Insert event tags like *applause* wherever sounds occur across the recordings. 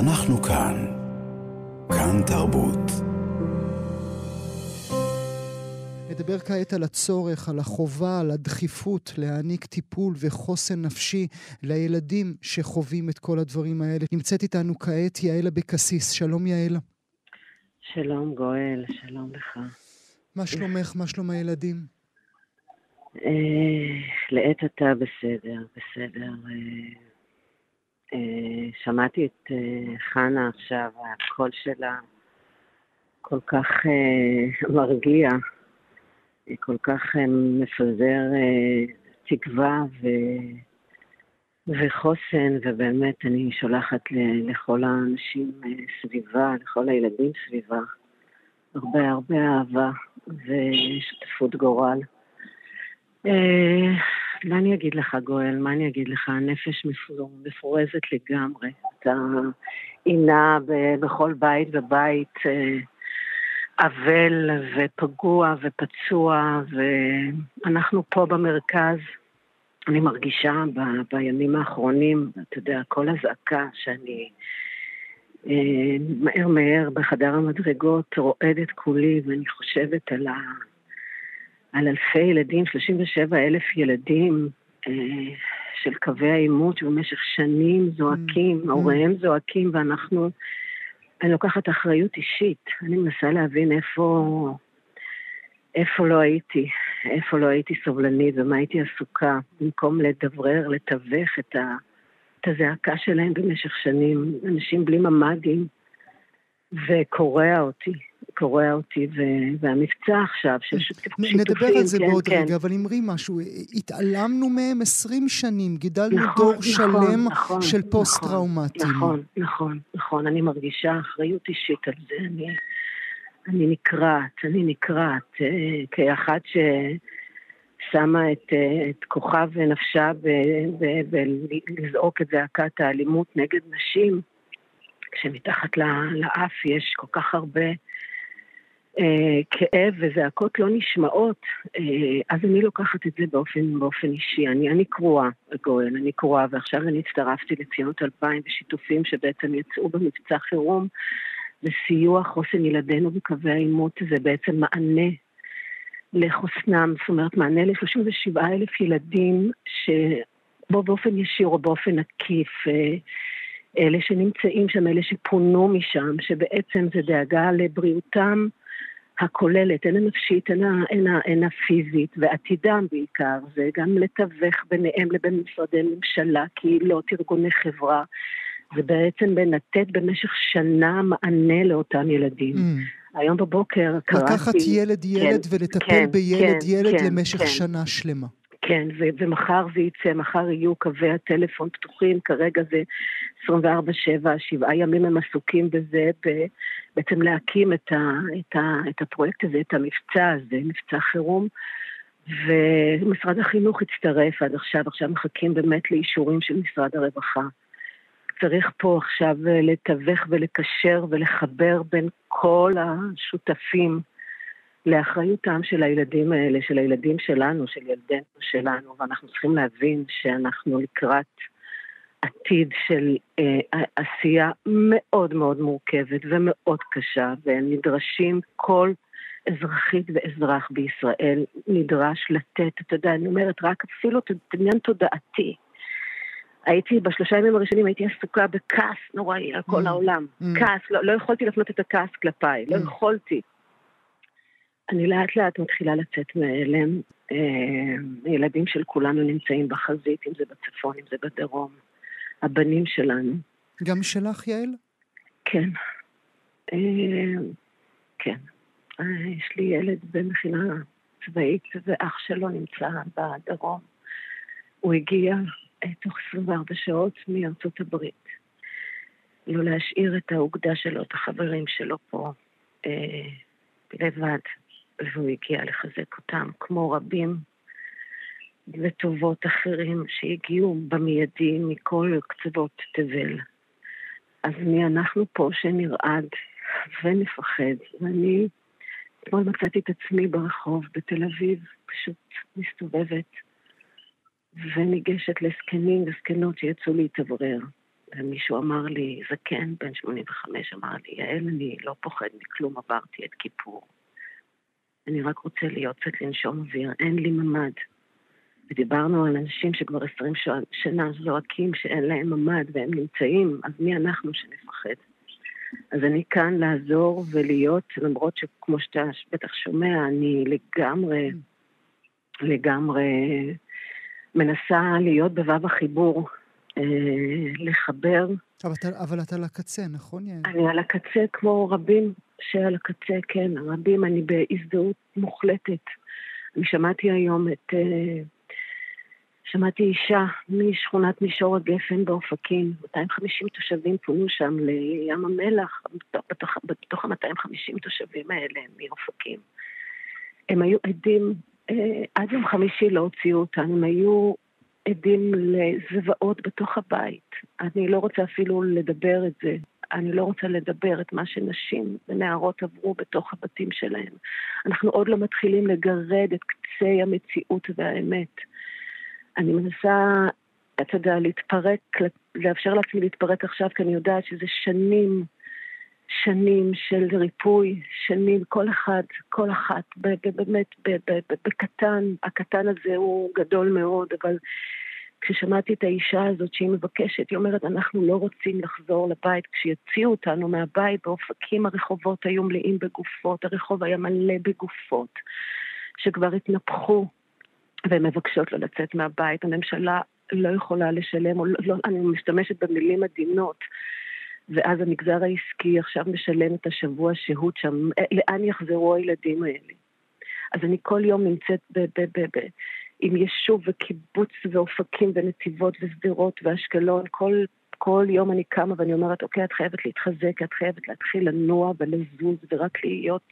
אנחנו כאן. כאן תרבות. נדבר כעת על הצורך, על החובה, על הדחיפות להעניק טיפול וחוסן נפשי לילדים שחווים את כל הדברים האלה. נמצאת איתנו כעת יעל אבקסיס. שלום יעל. שלום גואל, שלום לך. מה שלומך? מה שלום הילדים? אה, לעת עתה בסדר, בסדר. אה, אה, שמעתי את חנה עכשיו, הקול שלה כל כך *laughs* מרגיע, כל כך מפזר תקווה ו... וחוסן, ובאמת אני שולחת לכל האנשים סביבה, לכל הילדים סביבה, הרבה הרבה אהבה ושותפות גורל. מה אני אגיד לך, גואל? מה אני אגיד לך? הנפש מפורזת לגמרי. אתה עינה בכל בית ובית אה, אבל ופגוע ופצוע, ואנחנו פה במרכז. אני מרגישה ב, בימים האחרונים, אתה יודע, כל הזעקה שאני אה, מהר מהר בחדר המדרגות רועדת כולי, ואני חושבת על ה... על אלפי ילדים, 37 אלף ילדים אה, של קווי העימות שבמשך שנים זועקים, mm. הוריהם זועקים, ואנחנו, אני לוקחת אחריות אישית. אני מנסה להבין איפה, איפה לא הייתי, איפה לא הייתי סובלנית ומה הייתי עסוקה, במקום לדברר, לתווך את, ה, את הזעקה שלהם במשך שנים. אנשים בלי ממ"דים, וקורע אותי. קורע אותי, והמבצע עכשיו של שיתופים, נדבר על זה כן, בעוד כן. רגע, אבל אמרי משהו, התעלמנו מהם עשרים שנים, גידלנו נכון, דור נכון, שלם נכון, של נכון, פוסט-טראומטיים. נכון, נכון, נכון, אני מרגישה אחריות אישית על זה, אני, אני נקרעת, אני נקרעת, אה, כאחת ש... שמה את, אה, את כוחה ונפשה בלזעוק את זעקת האלימות נגד נשים, כשמתחת לאף יש כל כך הרבה אה, כאב וזעקות לא נשמעות, אה, אז אני לוקחת את זה באופן, באופן אישי. אני, אני קרואה, גואל, אני קרואה, ועכשיו אני הצטרפתי לציונות 2000 ושיתופים שבעצם יצאו במבצע חירום לסיוע חוסן ילדינו בקווי העימות, זה בעצם מענה לחוסנם, זאת אומרת מענה ל-37 אלף ילדים שבו באופן ישיר או באופן עקיף אה, אלה שנמצאים שם, אלה שפונו משם, שבעצם זה דאגה לבריאותם הכוללת, הן הנפשית, הן הפיזית, ועתידם בעיקר, זה גם לתווך ביניהם לבין משרדי ממשלה, קהילות, ארגוני חברה, זה בעצם לתת במשך שנה מענה לאותם ילדים. Mm. היום בבוקר קראתי... לקחת ילד ילד כן, ולטפל כן, בילד כן, כן, למשך כן. שנה שלמה. כן, ו- ומחר זה יצא, מחר יהיו קווי הטלפון פתוחים, כרגע זה 24-7, שבעה ימים הם עסוקים בזה, בעצם להקים את, ה- את, ה- את הפרויקט הזה, את המבצע הזה, מבצע חירום. ומשרד החינוך הצטרף עד עכשיו, עכשיו מחכים באמת לאישורים של משרד הרווחה. צריך פה עכשיו לתווך ולקשר ולחבר בין כל השותפים לאחריותם של הילדים האלה, של הילדים שלנו, של ילדינו שלנו, ואנחנו צריכים להבין שאנחנו לקראת עתיד של אה, עשייה מאוד מאוד מורכבת ומאוד קשה, והם נדרשים, כל אזרחית ואזרח בישראל נדרש לתת, אתה יודע, אני אומרת, רק אפילו עניין תודעתי. הייתי, בשלושה ימים הראשונים הייתי עסוקה בכעס נוראי על כל mm. העולם. Mm. כעס, לא, לא יכולתי להפנות את הכעס כלפיי, לא mm. לא יכולתי. אני לאט לאט מתחילה לצאת מהלם. אה, ילדים של כולנו נמצאים בחזית, אם זה בצפון, אם זה בדרום. הבנים שלנו. גם שלך, יעל? כן. אה, כן. אה, יש לי ילד במכינה צבאית, ואח שלו נמצא בדרום. הוא הגיע תוך 24 שעות מארצות הברית. לא להשאיר את האוגדה שלו, את החברים שלו פה, אה, לבד. והוא הגיע לחזק אותם, כמו רבים וטובות אחרים שהגיעו במיידי מכל קצוות תבל. אז מי אנחנו פה שנרעד ונפחד, ואני אתמול מצאתי את עצמי ברחוב בתל אביב, פשוט מסתובבת וניגשת לזקנים וזקנות שיצאו להתאוורר. ומישהו אמר לי, זקן, בן 85, אמר לי, יעל, אני לא פוחד מכלום, עברתי את כיפור. אני רק רוצה להיות קצת לנשום אוויר, אין לי ממ"ד. ודיברנו על אנשים שכבר עשרים שנה זועקים שאין להם ממ"ד והם נמצאים, אז מי אנחנו שנפחד? אז אני כאן לעזור ולהיות, למרות שכמו שאתה בטח שומע, אני לגמרי, לגמרי מנסה להיות בו"ב החיבור, אה, לחבר. אבל אתה, אבל אתה על הקצה, נכון יעל? אני על הקצה כמו רבים שעל הקצה, כן, רבים, אני בהזדהות מוחלטת. אני שמעתי היום את... אה, שמעתי אישה משכונת מישור הגפן באופקים, 250 תושבים פונו שם לים המלח, בתוך, בתוך ה-250 תושבים האלה מאופקים. הם היו עדים, אה, עד יום חמישי לא הוציאו אותם, הם היו עדים לזוועות בתוך הבית. אני לא רוצה אפילו לדבר את זה. אני לא רוצה לדבר את מה שנשים ונערות עברו בתוך הבתים שלהם. אנחנו עוד לא מתחילים לגרד את קצה המציאות והאמת. אני מנסה, אתה יודע, להתפרק, לאפשר לעצמי להתפרק עכשיו, כי אני יודעת שזה שנים, שנים של ריפוי, שנים, כל אחד, כל אחת, באמת, בקטן, הקטן הזה הוא גדול מאוד, אבל כששמעתי את האישה הזאת שהיא מבקשת, היא אומרת, אנחנו לא רוצים לחזור לבית. כשיציעו אותנו מהבית, באופקים הרחובות היו מלאים בגופות, הרחוב היה מלא בגופות, שכבר התנפחו, והן מבקשות לא לצאת מהבית. הממשלה לא יכולה לשלם, או לא, לא, אני משתמשת במילים עדינות. ואז המגזר העסקי עכשיו משלם את השבוע שהות שם, אה, לאן יחזרו הילדים האלה? אז אני כל יום נמצאת ב... ב, ב, ב עם יישוב וקיבוץ ואופקים ונתיבות ושדרות ואשקלון, כל, כל יום אני קמה ואני אומרת, אוקיי, את חייבת להתחזק, את חייבת להתחיל לנוע ולזוז ורק להיות,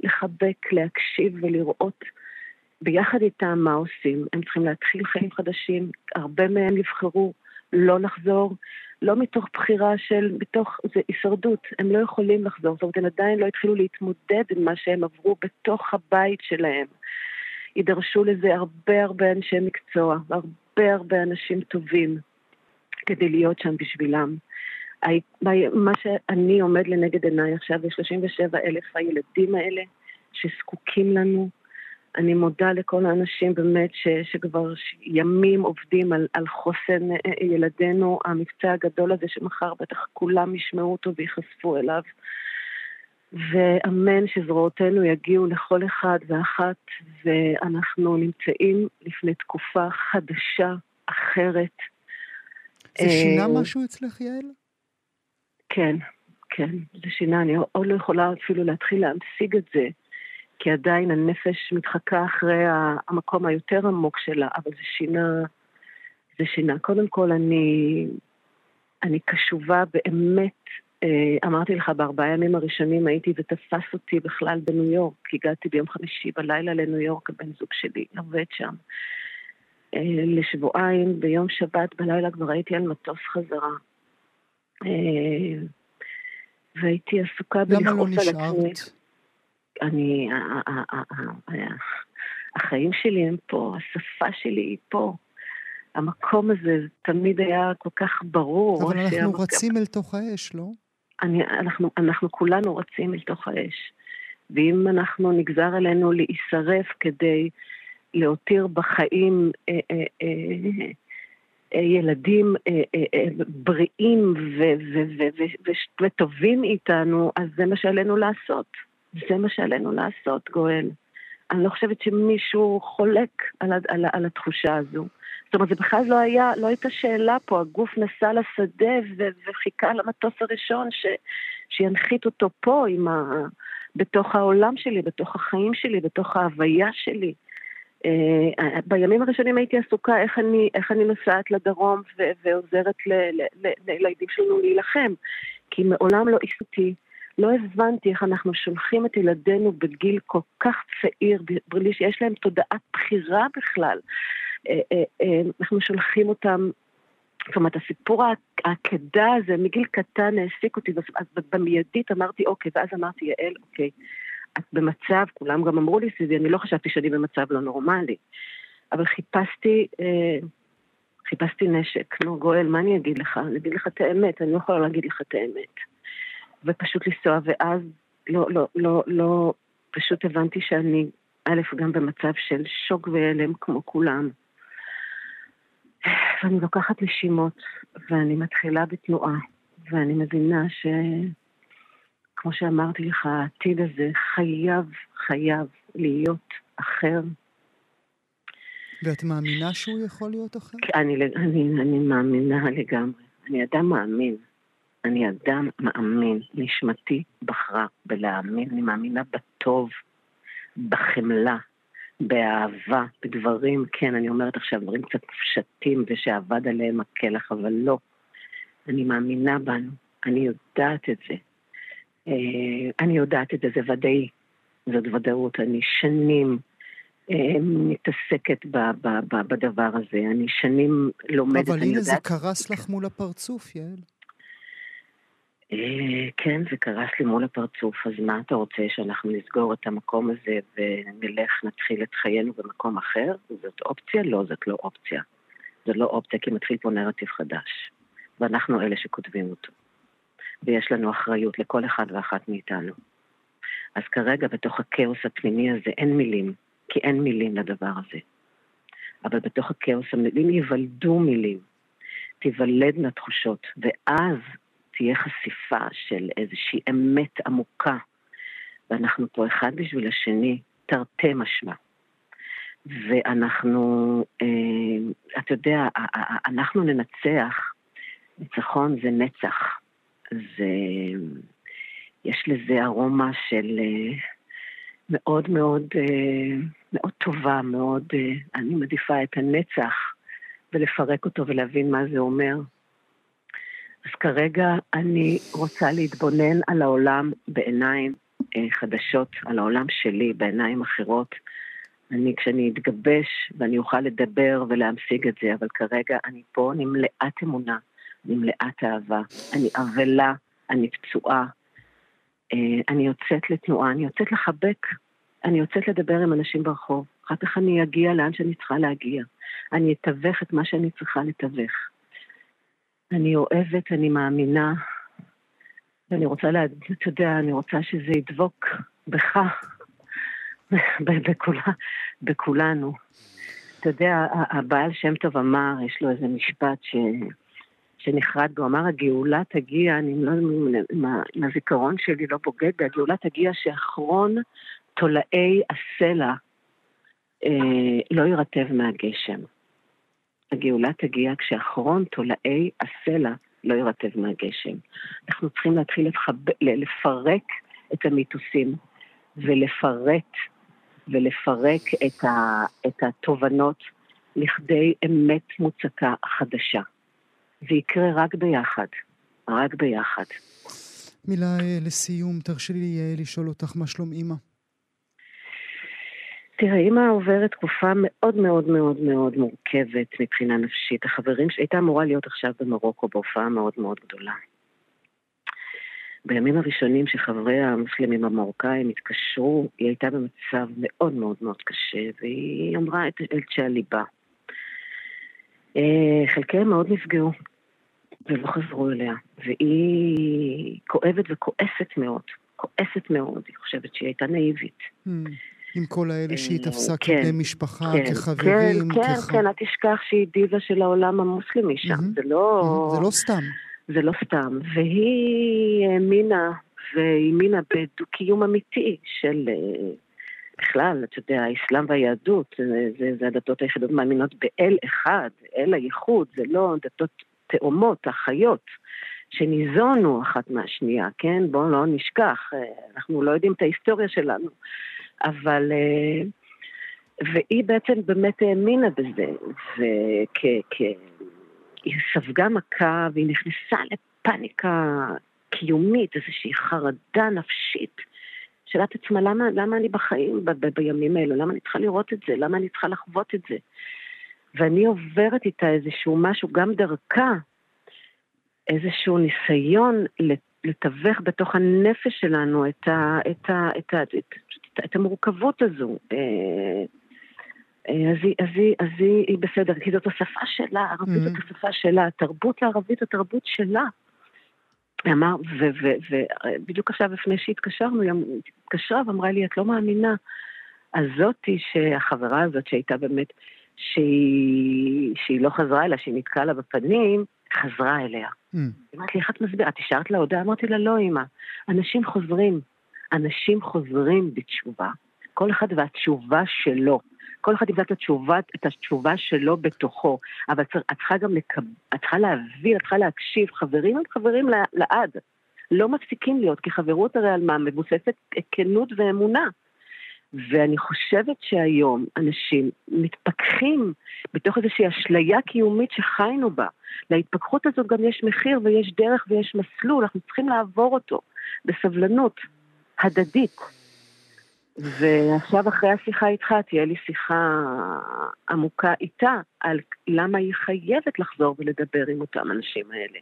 לחבק, להקשיב ולראות ביחד איתם מה עושים. הם צריכים להתחיל חיים חדשים, הרבה מהם יבחרו לא לחזור, לא מתוך בחירה של, מתוך, זה הישרדות, הם לא יכולים לחזור, זאת אומרת, הם עדיין לא התחילו להתמודד עם מה שהם עברו בתוך הבית שלהם. יידרשו לזה הרבה הרבה אנשי מקצוע, והרבה הרבה אנשים טובים כדי להיות שם בשבילם. מה שאני עומד לנגד עיניי עכשיו זה 37 אלף הילדים האלה שזקוקים לנו. אני מודה לכל האנשים באמת ש, שכבר ימים עובדים על, על חוסן אה, ילדינו, המבצע הגדול הזה שמחר בטח כולם ישמעו אותו וייחשפו אליו. ואמן שזרועותינו יגיעו לכל אחד ואחת, ואנחנו נמצאים לפני תקופה חדשה, אחרת. זה שינה אה, משהו אצלך, יעל? כן, כן, זה שינה. אני עוד לא יכולה אפילו להתחיל להמשיג את זה, כי עדיין הנפש מתחקה אחרי המקום היותר עמוק שלה, אבל זה שינה, זה שינה. קודם כל, אני, אני קשובה באמת אה, אמרתי לך, בארבעה ימים הראשונים הייתי ותפס אותי בכלל בניו יורק. הגעתי ביום חמישי בלילה לניו יורק, הבן זוג שלי עובד שם. אה, לשבועיים, ביום שבת בלילה כבר הייתי על מטוס חזרה. אה, והייתי עסוקה בלכעוס על עצמי. למה לא נשארת? אני, החיים שלי הם פה, השפה שלי היא פה. המקום הזה תמיד היה כל כך ברור. אבל אנחנו שהמקום... רצים אל תוך האש, לא? אני, אנחנו, אנחנו כולנו רצים אל תוך האש. ואם אנחנו נגזר עלינו להישרף כדי להותיר בחיים אה, אה, אה, ילדים בריאים וטובים איתנו, אז זה מה שעלינו לעשות. זה מה שעלינו לעשות, גואל. אני לא חושבת שמישהו חולק על, על, על התחושה הזו. זאת אומרת, זה בכלל לא היה, לא הייתה שאלה פה, הגוף נסע לשדה ו- וחיכה למטוס הראשון ש- שינחית אותו פה עם ה... בתוך העולם שלי, בתוך החיים שלי, בתוך ההוויה שלי. Uh, בימים הראשונים הייתי עסוקה איך אני, איך אני נוסעת לדרום ו- ועוזרת לילדים שלנו להילחם, כי מעולם לא עיסותי, לא הבנתי איך אנחנו שולחים את ילדינו בגיל כל כך צעיר, בלי שיש להם תודעת בחירה בכלל. אה, אה, אה, אנחנו שולחים אותם, זאת אומרת, הסיפור העקדה הזה מגיל קטן העסיק אותי, אז במיידית אמרתי, אוקיי, ואז אמרתי, יעל, אוקיי, את במצב, כולם גם אמרו לי סביבי, אני לא חשבתי שאני במצב לא נורמלי, אבל חיפשתי, חיפשתי נשק. נו, גואל, מה אני אגיד לך? אני אגיד לך את האמת, אני לא יכולה להגיד לך את האמת. ופשוט לנסוע, ואז לא, לא, לא, לא, פשוט הבנתי שאני, א', גם במצב של שוק והלם כמו כולם. ואני לוקחת נשימות, ואני מתחילה בתנועה, ואני מבינה ש... כמו שאמרתי לך, העתיד הזה חייב, חייב להיות אחר. ואת מאמינה שהוא יכול להיות אחר? אני, אני, אני מאמינה לגמרי. אני אדם מאמין. אני אדם מאמין. נשמתי בחרה בלהאמין. אני מאמינה בטוב, בחמלה, באהבה, בדברים, כן, אני אומרת עכשיו דברים קצת מופשטים ושאבד עליהם הקלח, אבל לא. אני מאמינה בנו, אני יודעת את זה. אה, אני יודעת את זה, זה ודאי, זאת ודאות. אני שנים אה, מתעסקת ב, ב, ב, בדבר הזה, אני שנים לומדת, אבל הנה זה קרס לך מול הפרצוף, יעל. אה, כן, זה קרס לי מול הפרצוף, אז מה אתה רוצה, שאנחנו נסגור את המקום הזה ונלך, נתחיל את חיינו במקום אחר? זאת אופציה? לא, זאת לא אופציה. זאת לא אופציה כי מתחיל פה נרטיב חדש, ואנחנו אלה שכותבים אותו. ויש לנו אחריות לכל אחד ואחת מאיתנו. אז כרגע בתוך הכאוס הפנימי הזה אין מילים, כי אין מילים לדבר הזה. אבל בתוך הכאוס המילים ייוולדו מילים, תיוולדנה תחושות, ואז תהיה חשיפה של איזושהי אמת עמוקה, ואנחנו פה אחד בשביל השני, תרתי משמע. ואנחנו, אה, אתה יודע, אנחנו ננצח, ניצחון זה נצח. זה, יש לזה ארומה של אה, מאוד מאוד, אה, מאוד טובה, מאוד, אני מעדיפה את הנצח ולפרק אותו ולהבין מה זה אומר. אז כרגע אני רוצה להתבונן על העולם בעיניים אה, חדשות, על העולם שלי בעיניים אחרות. אני, כשאני אתגבש ואני אוכל לדבר ולהמשיג את זה, אבל כרגע אני פה, אני מלאת אמונה, אני מלאת אהבה, אני אבלה, אני פצועה, אה, אני יוצאת לתנועה, אני יוצאת לחבק, אני יוצאת לדבר עם אנשים ברחוב, אחר כך אני אגיע לאן שאני צריכה להגיע. אני אתווך את מה שאני צריכה לתווך. אני אוהבת, אני מאמינה, ואני רוצה, לה, אתה יודע, אני רוצה שזה ידבוק בך, בכולה, בכולנו. אתה יודע, הבעל שם טוב אמר, יש לו איזה משפט ש... שנחרד בו, אמר הגאולה תגיע, אני לא, אם הזיכרון שלי לא בוגד בי, הגאולה תגיע שאחרון תולעי הסלע אה, לא יירטב מהגשם. הגאולה תגיע כשאחרון תולעי הסלע לא יירטב מהגשם. אנחנו צריכים להתחיל לפחב... לפרק את המיתוסים ולפרט ולפרק את, ה... את התובנות לכדי אמת מוצקה חדשה. זה יקרה רק ביחד, רק ביחד. מילה אה, לסיום, תרשי לי אה, לשאול אותך מה שלום אימא. תראה, אימא עוברת תקופה מאוד מאוד מאוד מאוד מורכבת מבחינה נפשית. החברים שהייתה אמורה להיות עכשיו במרוקו בהופעה מאוד מאוד גדולה. בימים הראשונים שחברי המוסלמים המרוקאים התקשרו, היא הייתה במצב מאוד מאוד מאוד קשה, והיא אמרה את, את שעל ליבה. אה, חלקיהם מאוד נפגעו, ולא חזרו אליה, והיא כואבת וכועסת מאוד, כועסת מאוד, היא חושבת שהיא הייתה נאיבית. Mm. עם כל האלה שהיא תפסה כן, כבני משפחה, כן, כחברים. כן, כח... כן, אל תשכח שהיא דיבה של העולם המוסלמי שם, mm-hmm. זה לא... Mm-hmm. זה לא סתם. זה לא סתם. והיא האמינה, והאמינה בדו-קיום אמיתי של... אה, בכלל, אתה יודע, האסלאם והיהדות, זה, זה, זה הדתות היחידות מאמינות באל אחד, אל הייחוד, זה לא דתות תאומות, אחיות, שניזונו אחת מהשנייה, כן? בואו לא נשכח, אה, אנחנו לא יודעים את ההיסטוריה שלנו. אבל... אה, והיא בעצם באמת האמינה בזה, והיא ספגה מכה והיא נכנסה לפאניקה קיומית, איזושהי חרדה נפשית. שאלת עצמה, למה, למה אני בחיים ב- ב- בימים האלו? למה אני צריכה לראות את זה? למה אני צריכה לחוות את זה? ואני עוברת איתה איזשהו משהו, גם דרכה, איזשהו ניסיון לתווך בתוך הנפש שלנו את, ה, את, ה, את, ה, את, את, המורכבות הזו. אה, אז, היא, אז, היא, אז היא, היא בסדר, כי זאת השפה שלה, ערבית זאת mm-hmm. השפה שלה, התרבות הערבית זאת התרבות שלה. אמר, ובדיוק עכשיו לפני שהתקשרנו, היא התקשרה ואמרה לי, את לא מאמינה. הזאתי, שהחברה הזאת שהייתה באמת, שהיא, שהיא לא חזרה אליה, שהיא נתקעה לה בפנים, חזרה אליה. Mm. אמרתי לי, איך את מסבירה? את השארת לה הודעה? אמרתי לה, לא, אמא. אנשים חוזרים. אנשים חוזרים בתשובה. כל אחד והתשובה שלו. כל אחד ימצא את התשובה, את התשובה שלו בתוכו. אבל את צריכה גם לקב... את צריכה להבין, את צריכה להקשיב. חברים הם חברים לעד. לא מפסיקים להיות, כי חברות הרי על מה? מבוססת כנות ואמונה. ואני חושבת שהיום אנשים מתפכחים בתוך איזושהי אשליה קיומית שחיינו בה. להתפכחות הזאת גם יש מחיר ויש דרך ויש מסלול, אנחנו צריכים לעבור אותו בסבלנות הדדית. ועכשיו אחרי השיחה איתך תהיה לי שיחה עמוקה איתה על למה היא חייבת לחזור ולדבר עם אותם אנשים האלה,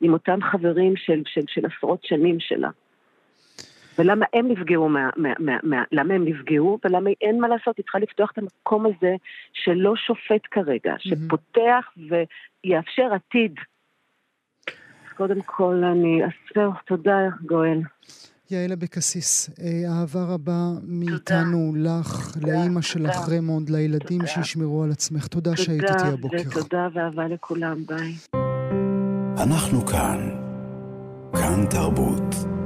עם אותם חברים של, של, של עשרות שנים שלה. ולמה הם נפגעו, מה, מה, מה, מה, למה הם נפגעו, ולמה אין מה לעשות, היא צריכה לפתוח את המקום הזה שלא שופט כרגע, שפותח ויאפשר עתיד. קודם כל אני, אז זהו, תודה גואל. יעל אבקסיס, אה, אהבה רבה מאיתנו תודה. לך, תודה, לאימא שלך רמונד, לילדים תודה. שישמרו על עצמך. תודה, תודה שהיית איתי הבוקר. תודה ואהבה לכולם, ביי. אנחנו כאן. כאן תרבות.